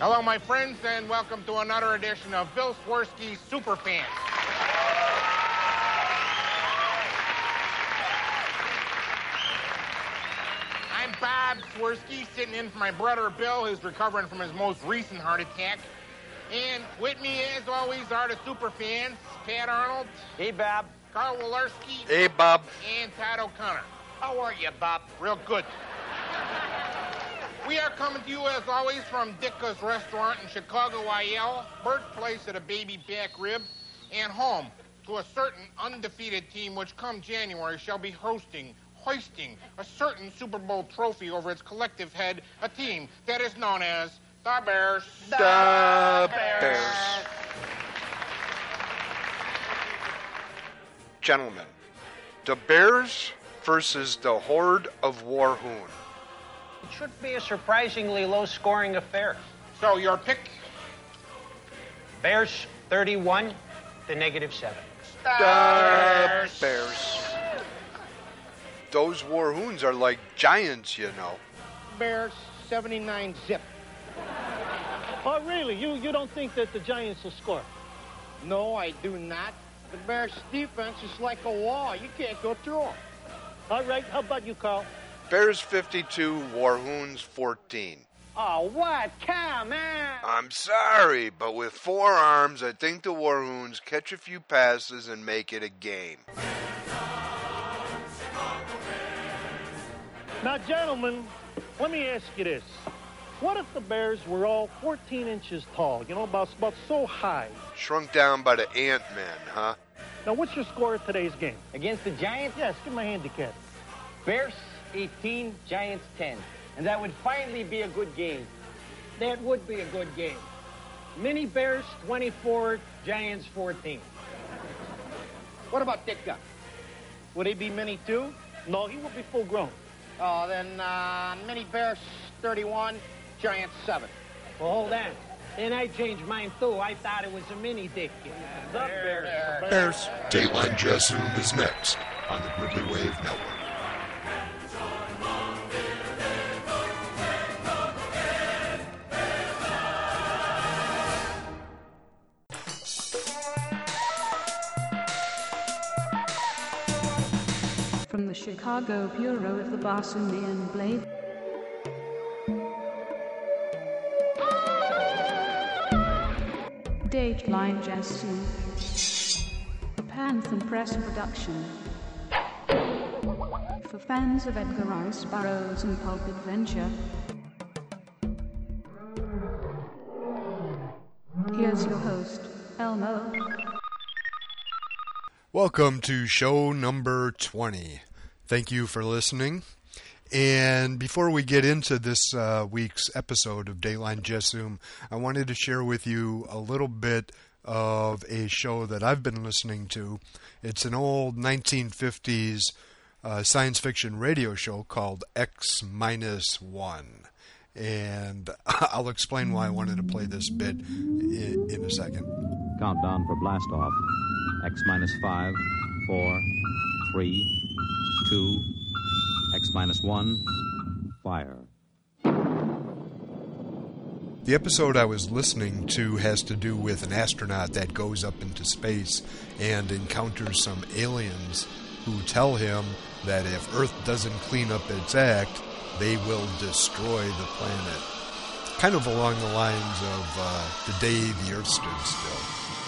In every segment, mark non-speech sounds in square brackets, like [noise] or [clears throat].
Hello, my friends, and welcome to another edition of Bill Swirsky's Superfans. I'm Bob Swirsky, sitting in for my brother Bill, who's recovering from his most recent heart attack. And with me, as always, are the superfans, Pat Arnold, Hey, Bob. Carl Walerski, Hey, Bob. and Todd O'Connor. How are you, Bob? Real good. We are coming to you, as always, from Ditka's Restaurant in Chicago, IL, birthplace of the baby back rib, and home to a certain undefeated team which, come January, shall be hosting, hoisting a certain Super Bowl trophy over its collective head, a team that is known as the Bears. The Bears. Gentlemen, the Bears versus the Horde of Warhoon. It should be a surprisingly low scoring affair. So, your pick? Bears 31 to negative 7. The Bears. Those Warhoons are like giants, you know. Bears, 79 zip. Oh, really? You you don't think that the Giants will score? No, I do not. The Bears' defense is like a wall. You can't go through them. All right. How about you, Carl? Bears 52, Warhoons 14. Oh, what? Come on. I'm sorry, but with four arms, I think the Warhoons catch a few passes and make it a game. Now, gentlemen, let me ask you this: What if the Bears were all 14 inches tall? You know, about about so high. Shrunk down by the Ant Man, huh? Now, what's your score of today's game? Against the Giants, Yes, give me a handicap. Bears 18, Giants 10. And that would finally be a good game. That would be a good game. Mini Bears 24, Giants 14. What about Ditka? Would he be mini too? No, he will be full grown. Oh, then uh, Mini Bears 31, Giants 7. Well, hold on. And I changed mine too. I thought it was a mini dick. The Bears. Bears. Dateline Jasoom is next on the Grizzly Wave Network. Chicago Bureau of the Barsoomian Blade. Dateline A Panther Press production. For fans of Edgar Rice Burroughs and Pulp Adventure. Here's your host, Elmo. Welcome to show number 20. Thank you for listening. And before we get into this uh, week's episode of Dateline Jasoom, I wanted to share with you a little bit of a show that I've been listening to. It's an old 1950s uh, science fiction radio show called X Minus One. And [laughs] I'll explain why I wanted to play this bit in, in a second. Countdown for blast off. X minus five, four, three, two, X minus one, fire. The episode I was listening to has to do with an astronaut that goes up into space and encounters some aliens who tell him that if Earth doesn't clean up its act, they will destroy the planet. Kind of along the lines of uh, the day the Earth stood still.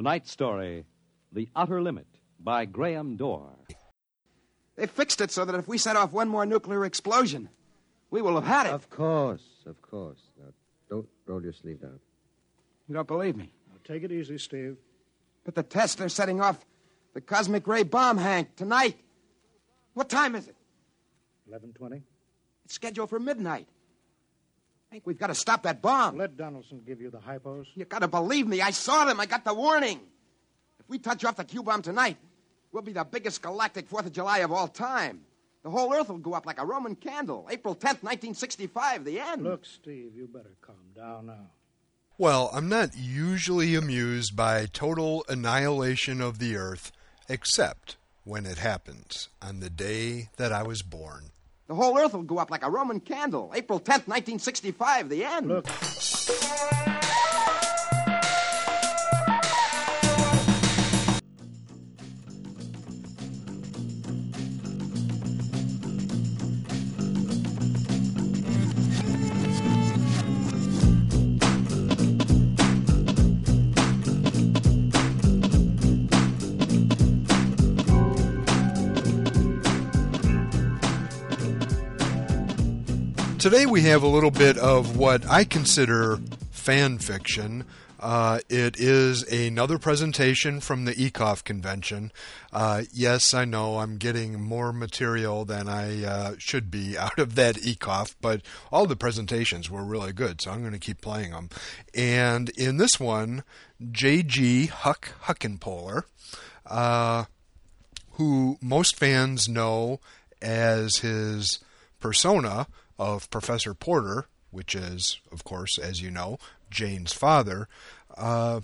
Tonight's story The Outer Limit by Graham Doar. They fixed it so that if we set off one more nuclear explosion, we will have had it. Of course, of course. Now, don't roll your sleeve down. You don't believe me? take it easy, Steve. But the test they're setting off the cosmic ray bomb, Hank, tonight. What time is it? 11:20. It's scheduled for midnight. Hank, we've got to stop that bomb. Let Donaldson give you the hypos. You got to believe me. I saw them. I got the warning. If we touch off the Q bomb tonight, we'll be the biggest galactic Fourth of July of all time. The whole Earth will go up like a Roman candle. April 10th, 1965, the end. Look, Steve, you better calm down now. Well, I'm not usually amused by total annihilation of the Earth, except when it happens on the day that I was born. The whole Earth will go up like a Roman candle. April 10th, 1965, the end. Look. Today we have a little bit of what I consider fan fiction. Uh, it is another presentation from the ECOF convention. Uh, yes, I know I'm getting more material than I uh, should be [laughs] out of that ECOF, but all the presentations were really good, so I'm going to keep playing them. And in this one, J.G. Huck Huckenpohler, uh, who most fans know as his persona of Professor Porter, which is, of course, as you know, Jane's father, uh,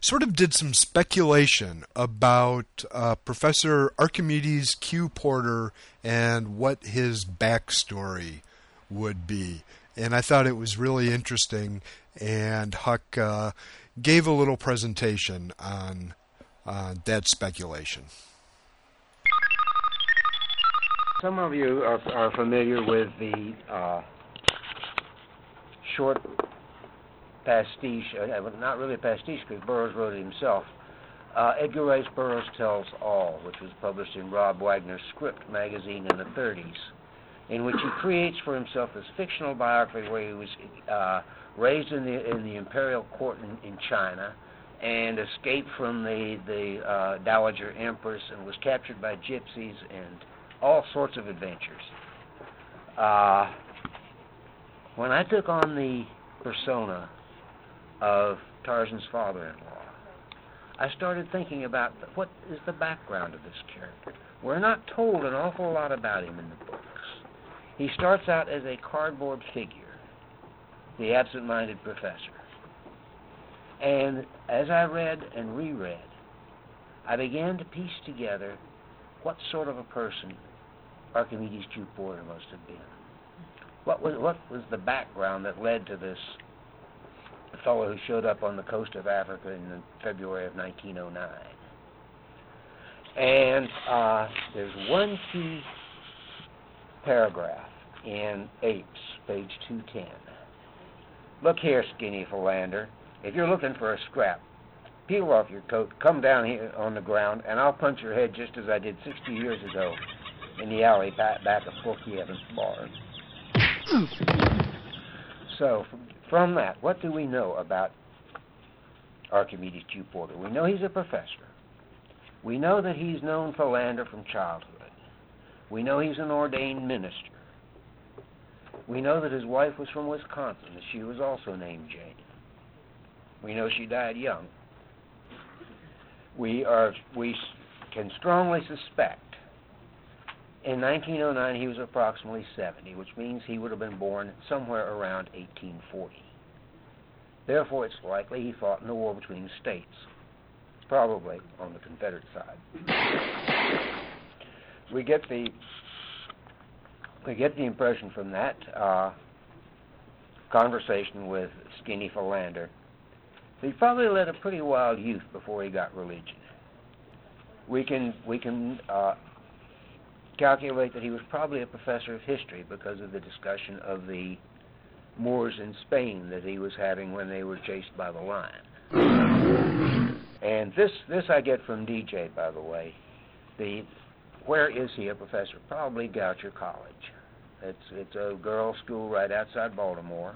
sort of did some speculation about uh, Professor Archimedes Q. Porter and what his backstory would be. And I thought it was really interesting, and Huck uh, gave a little presentation on uh, that speculation. Some of you are, are familiar with the uh, short pastiche, uh, not really pastiche because Burroughs wrote it himself. Uh, Edgar Rice Burroughs Tells All, which was published in Rob Wagner's Script magazine in the 30s, in which he creates for himself this fictional biography where he was uh, raised in the in the imperial court in, in China and escaped from the the uh, Dowager Empress and was captured by gypsies and all sorts of adventures. Uh, when I took on the persona of Tarzan's father-in-law, I started thinking about what is the background of this character. We're not told an awful lot about him in the books. He starts out as a cardboard figure, the absent-minded professor. And as I read and reread, I began to piece together what sort of a person Archimedes Q. Porter must have been. What was what was the background that led to this fellow who showed up on the coast of Africa in February of 1909? And uh, there's one key paragraph in Apes, page 210. Look here, skinny philander. If you're looking for a scrap, peel off your coat, come down here on the ground, and I'll punch your head just as I did 60 years ago in the alley back, back of Forky Evans' barn. so, from that, what do we know about Archimedes Q. Porter? We know he's a professor. We know that he's known philander from childhood. We know he's an ordained minister. We know that his wife was from Wisconsin, and she was also named Jane. We know she died young. We are we can strongly suspect in 1909, he was approximately 70, which means he would have been born somewhere around 1840. Therefore, it's likely he fought in the war between the states, probably on the Confederate side. We get the we get the impression from that uh, conversation with Skinny Philander that he probably led a pretty wild youth before he got religion. We can we can uh, calculate that he was probably a professor of history because of the discussion of the Moors in Spain that he was having when they were chased by the lion. And this this I get from DJ, by the way. The where is he a professor? Probably Goucher College. It's it's a girls' school right outside Baltimore.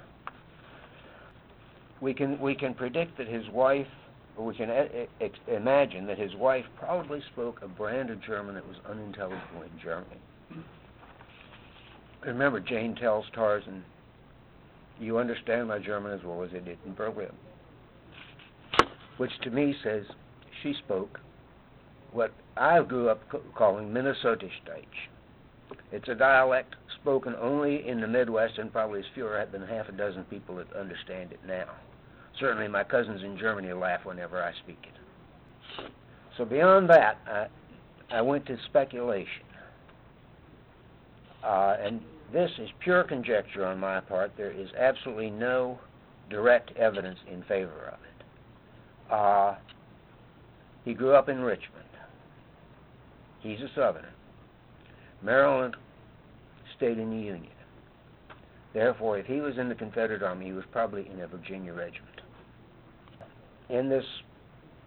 We can we can predict that his wife we can imagine that his wife probably spoke a brand of German that was unintelligible in Germany. Remember, Jane tells Tarzan, You understand my German as well as I did in Berlin. Which to me says she spoke what I grew up calling Minnesotisch Deutsch. It's a dialect spoken only in the Midwest, and probably has fewer than half a dozen people that understand it now. Certainly, my cousins in Germany laugh whenever I speak it. So beyond that, I, I went to speculation, uh, and this is pure conjecture on my part. There is absolutely no direct evidence in favor of it. Uh, he grew up in Richmond. He's a Southerner. Maryland stayed in the Union. Therefore, if he was in the Confederate Army, he was probably in a Virginia regiment. In this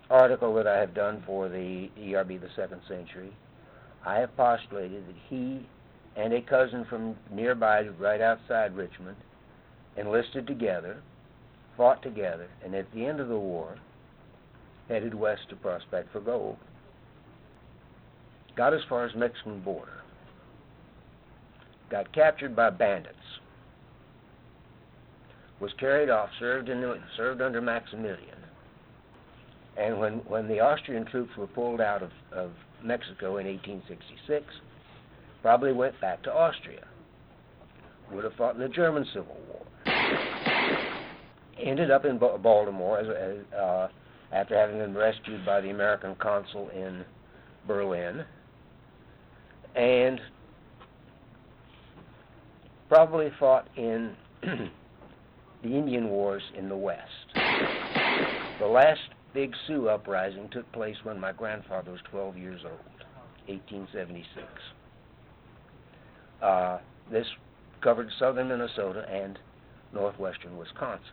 article that I have done for the ERB the Second Century, I have postulated that he and a cousin from nearby, right outside Richmond, enlisted together, fought together, and at the end of the war, headed west to prospect for gold. Got as far as Mexican border. Got captured by bandits. Was carried off, served in served under Maximilian. And when, when the Austrian troops were pulled out of, of Mexico in 1866, probably went back to Austria. Would have fought in the German Civil War. Ended up in Baltimore as, as, uh, after having been rescued by the American consul in Berlin, and probably fought in [clears throat] the Indian Wars in the West. The last big Sioux uprising took place when my grandfather was 12 years old, 1876. Uh, this covered southern Minnesota and northwestern Wisconsin.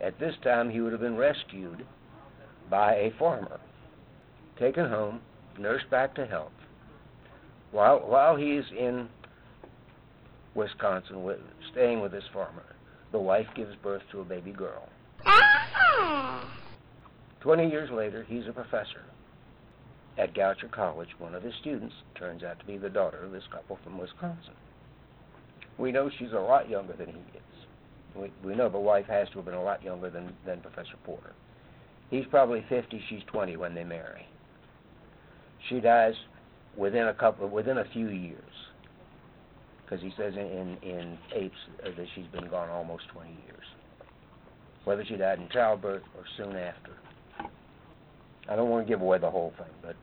At this time, he would have been rescued by a farmer, taken home, nursed back to health. While while he is in Wisconsin, with, staying with this farmer, the wife gives birth to a baby girl. Twenty years later, he's a professor at Goucher College. One of his students turns out to be the daughter of this couple from Wisconsin. We know she's a lot younger than he is. We, we know the wife has to have been a lot younger than, than Professor Porter. He's probably 50, she's 20 when they marry. She dies within a couple, within a few years, because he says in, in, in Apes that she's been gone almost 20 years. Whether she died in childbirth or soon after. I don't want to give away the whole thing, but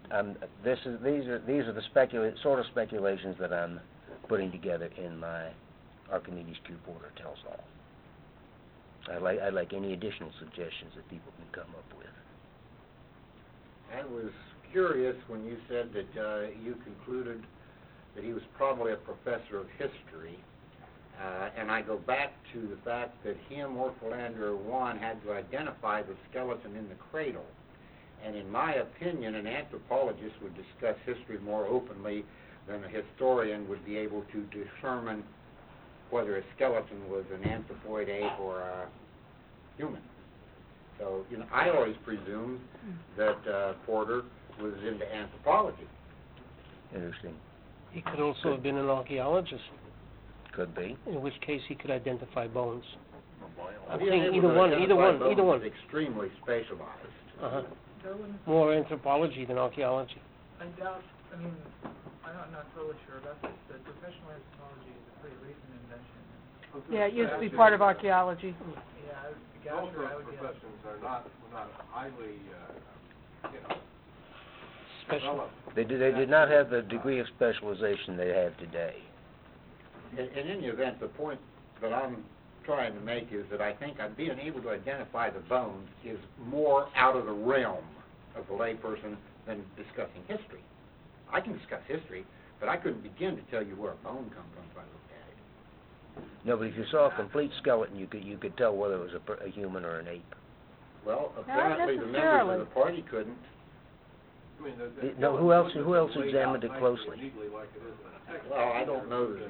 this is these are these are the specula- sort of speculations that I'm putting together in my Archimedes Q Porter tells all. I'd like I'd like any additional suggestions that people can come up with. I was curious when you said that uh, you concluded that he was probably a professor of history. Uh, and I go back to the fact that him or Philander one had to identify the skeleton in the cradle. And in my opinion, an anthropologist would discuss history more openly than a historian would be able to determine whether a skeleton was an anthropoid ape or a human. So, you know, I always presumed that uh, Porter was into anthropology. Interesting. He could also have been an archaeologist, Could be. in which case he could identify bones. I'm Being saying able either to one, either identify one, either one. is extremely specialized. Uh-huh. More anthropology than archaeology. I doubt, I mean, I'm not, not totally sure about this, but professional anthropology is a pretty recent invention. Yeah, it used to be part of archaeology. Yeah, I would, Most Goucher, of I the would guess. professions are not, not highly, uh, you know, Special. developed. They did they did not have the degree of specialization they have today. In, in any event, the point that I'm trying to make is that I think uh, being able to identify the bones is more out of the realm of the layperson than discussing history. I can discuss history, but I couldn't begin to tell you where a bone comes from if I looked at it. No, but if you saw a complete skeleton, you could you could tell whether it was a, a human or an ape. Well, apparently the members of the party couldn't. I mean, the, the. No, who else- who else examined it closely? nicely and neatly like it is in a textbook. Well, I don't know the that,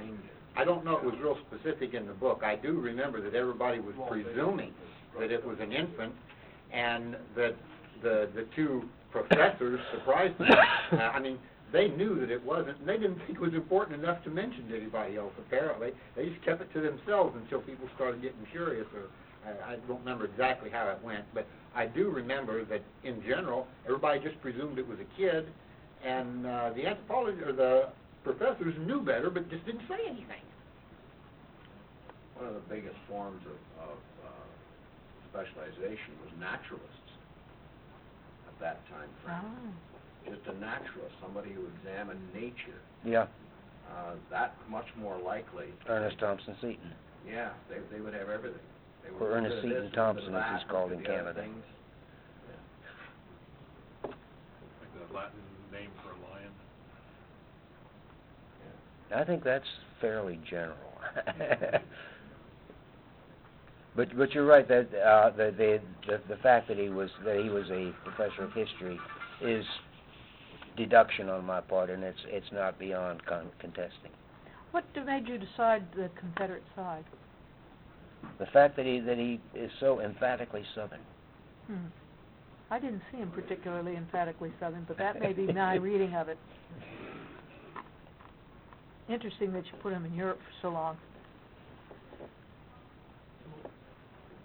I don't know it was real specific in the book. I do remember that everybody was presuming that it was an infant, and that the the two professors surprised them. [coughs] Uh, I mean, they knew that it wasn't, and they didn't think it was important enough to mention to anybody else. Apparently, they just kept it to themselves until people started getting curious. Or I, I don't remember exactly how it went, but I do remember that in general, everybody just presumed it was a kid, and uh, the anthropologists or the professors knew better, but just didn't say anything. One of the biggest forms of, of uh, specialization was naturalists at that time frame. Just a naturalist, somebody who examined nature. Yeah, Uh, that much more likely. Ernest Thompson Seton. Yeah, they, they would have everything. They would Or look Ernest at Seton Thompson, as he's called in at the other Canada. things. Like the Latin name for a lion. I think that's fairly general. [laughs] but but you're right that uh, the, the the the fact that he was that he was a professor of history is deduction on my part, and it's it's not beyond con- contesting. What made you decide the Confederate side? The fact that he that he is so emphatically Southern. Hmm. I didn't see him particularly emphatically Southern, but that may be my reading of it. [laughs] Interesting that you put him in Europe for so long.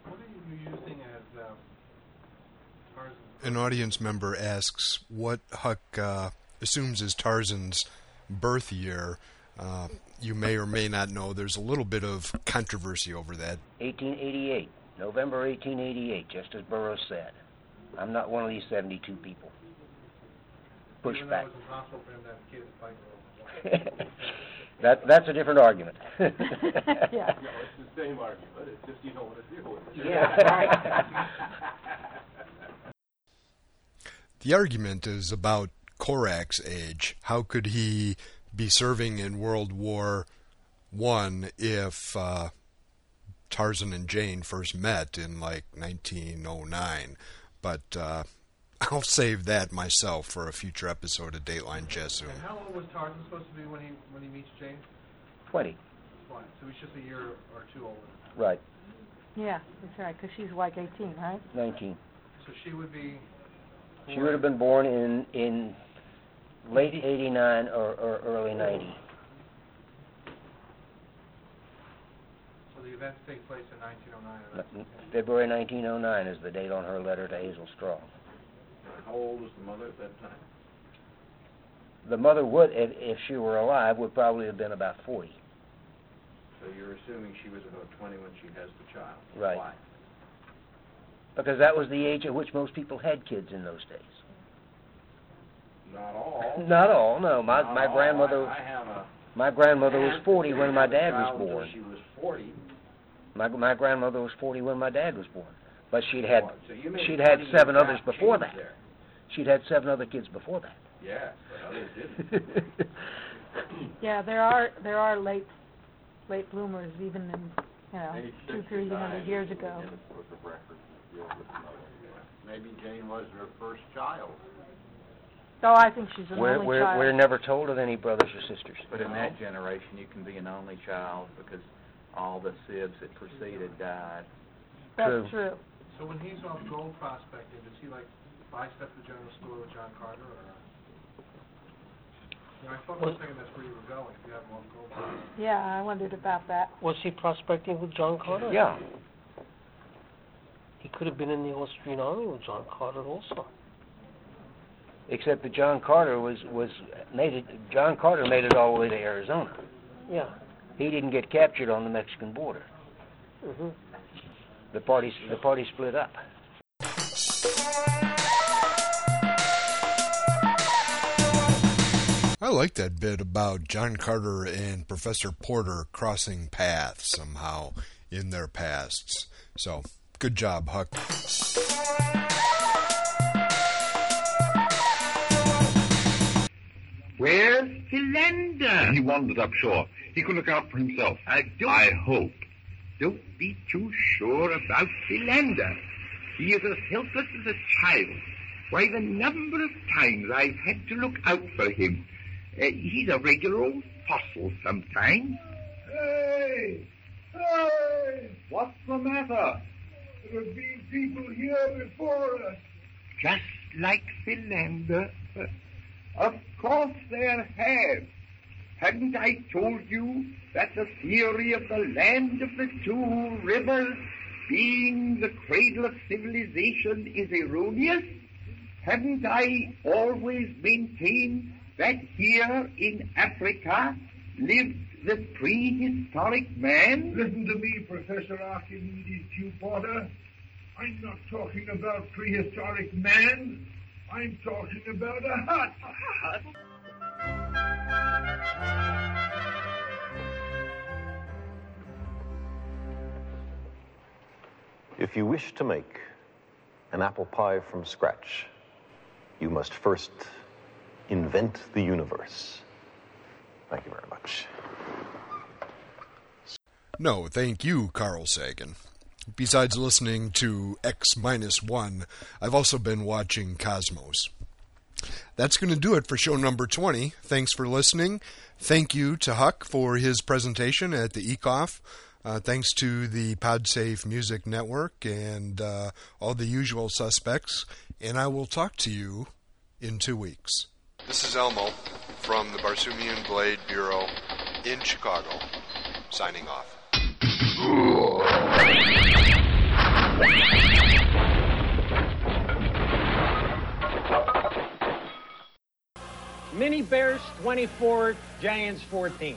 What are you using as um, An audience member asks what Huck uh, assumes is Tarzan's birth year. Uh, you may or may not know there's a little bit of controversy over that. 1888, November 1888, just as Burroughs said. I'm not one of these 72 people. Push Even though back. it was impossible for him to have a kid to fight with. that that's a different argument. yeah. No, it's [laughs] the same argument. It's just you know what to deal with. it. Yeah. The argument is about Korak's age. How could he be serving in World War One if uh, Tarzan and Jane first met in like 1909? But uh, I'll save that myself for a future episode of Dateline Jasoom. And how old was Tarzan supposed to be when he when he meets Jane? 20, Twenty. So he's just a year or two older. right? Yeah, that's right, because she's like 18, right? 19. So she would be. She would have been born in in late 89 or, or early 90. So the events take place in 1909. and February 1909 is the date on her letter to Hazel How old was the mother at that time? The mother would, if, if she were alive, would probably have been about 40. So you're assuming she was about 20 when she has the child. Right. Why? Because that was the age at which most people had kids in those days. Not all. [laughs] Not all, no. My Not my all. grandmother I, I have a my grandmother was 40 when my dad was born. She was 40. My my grandmother was 40 when my dad was born. But she'd had So you made she'd had 20 seven years others before change that. There. She'd had seven other kids before that. Yeah, but others didn't. [laughs] Yeah, there are there are late late bloomers even in you know Age two three 69 hundred years ago. was the record. Yeah, with the. Maybe Jane wasn't her first child. So I think she's an We're only we're child. we're never told of any brothers or sisters. But in that generation, you can be an only child because all the sibs that preceded died. That's True. True. So when he's off gold prospecting, does he like buy stuff at the general store with John Carter or? You know, I thought for a second that's where you were going, if you have him off gold prospecting. Yeah, I wondered about that. Was he prospecting with John Carter? Yeah. He could have been in the Austrian army with John Carter also. Except that John Carter was was made it. John Carter made it all the way to Arizona. Yeah. He didn't get captured on the Mexican border. Mm hmm The party the party split up. I like that bit about John Carter and Professor Porter crossing paths somehow in their pasts. So, good job, Huck. Where's Philander? He wandered up shore. He could look out for himself. I, do. I hope. Don't be too sure about Philander. He is as helpless as a child. Why, the number of times I've had to look out for him. Uh, he's a regular old fossil sometimes. Hey! Hey! What's the matter? There have been people here before us. Just like Philander. Of course there have. Haven't I told you that the theory of the land of the two rivers being the cradle of civilization is erroneous? Haven't I always maintained that here in Africa lived the prehistoric man? Listen to me, Professor Archimedes Q. Porter. I'm not talking about prehistoric man. I'm talking about a hut. A hut. If you wish to make an apple pie from scratch, you must first invent the universe. Thank you very much. No, thank you, Carl Sagan. Besides listening to X minus one, I've also been watching Cosmos. That's going to do it for show number 20. Thanks for listening. Thank you to Huck for his presentation at the ECOF. Uh, thanks to the PodSafe Music Network and uh, all the usual suspects. And I will talk to you in two weeks. This is Elmo from the Barsoomian Blade Bureau in Chicago, signing off. [laughs] Mini Bears 24, Giants 14.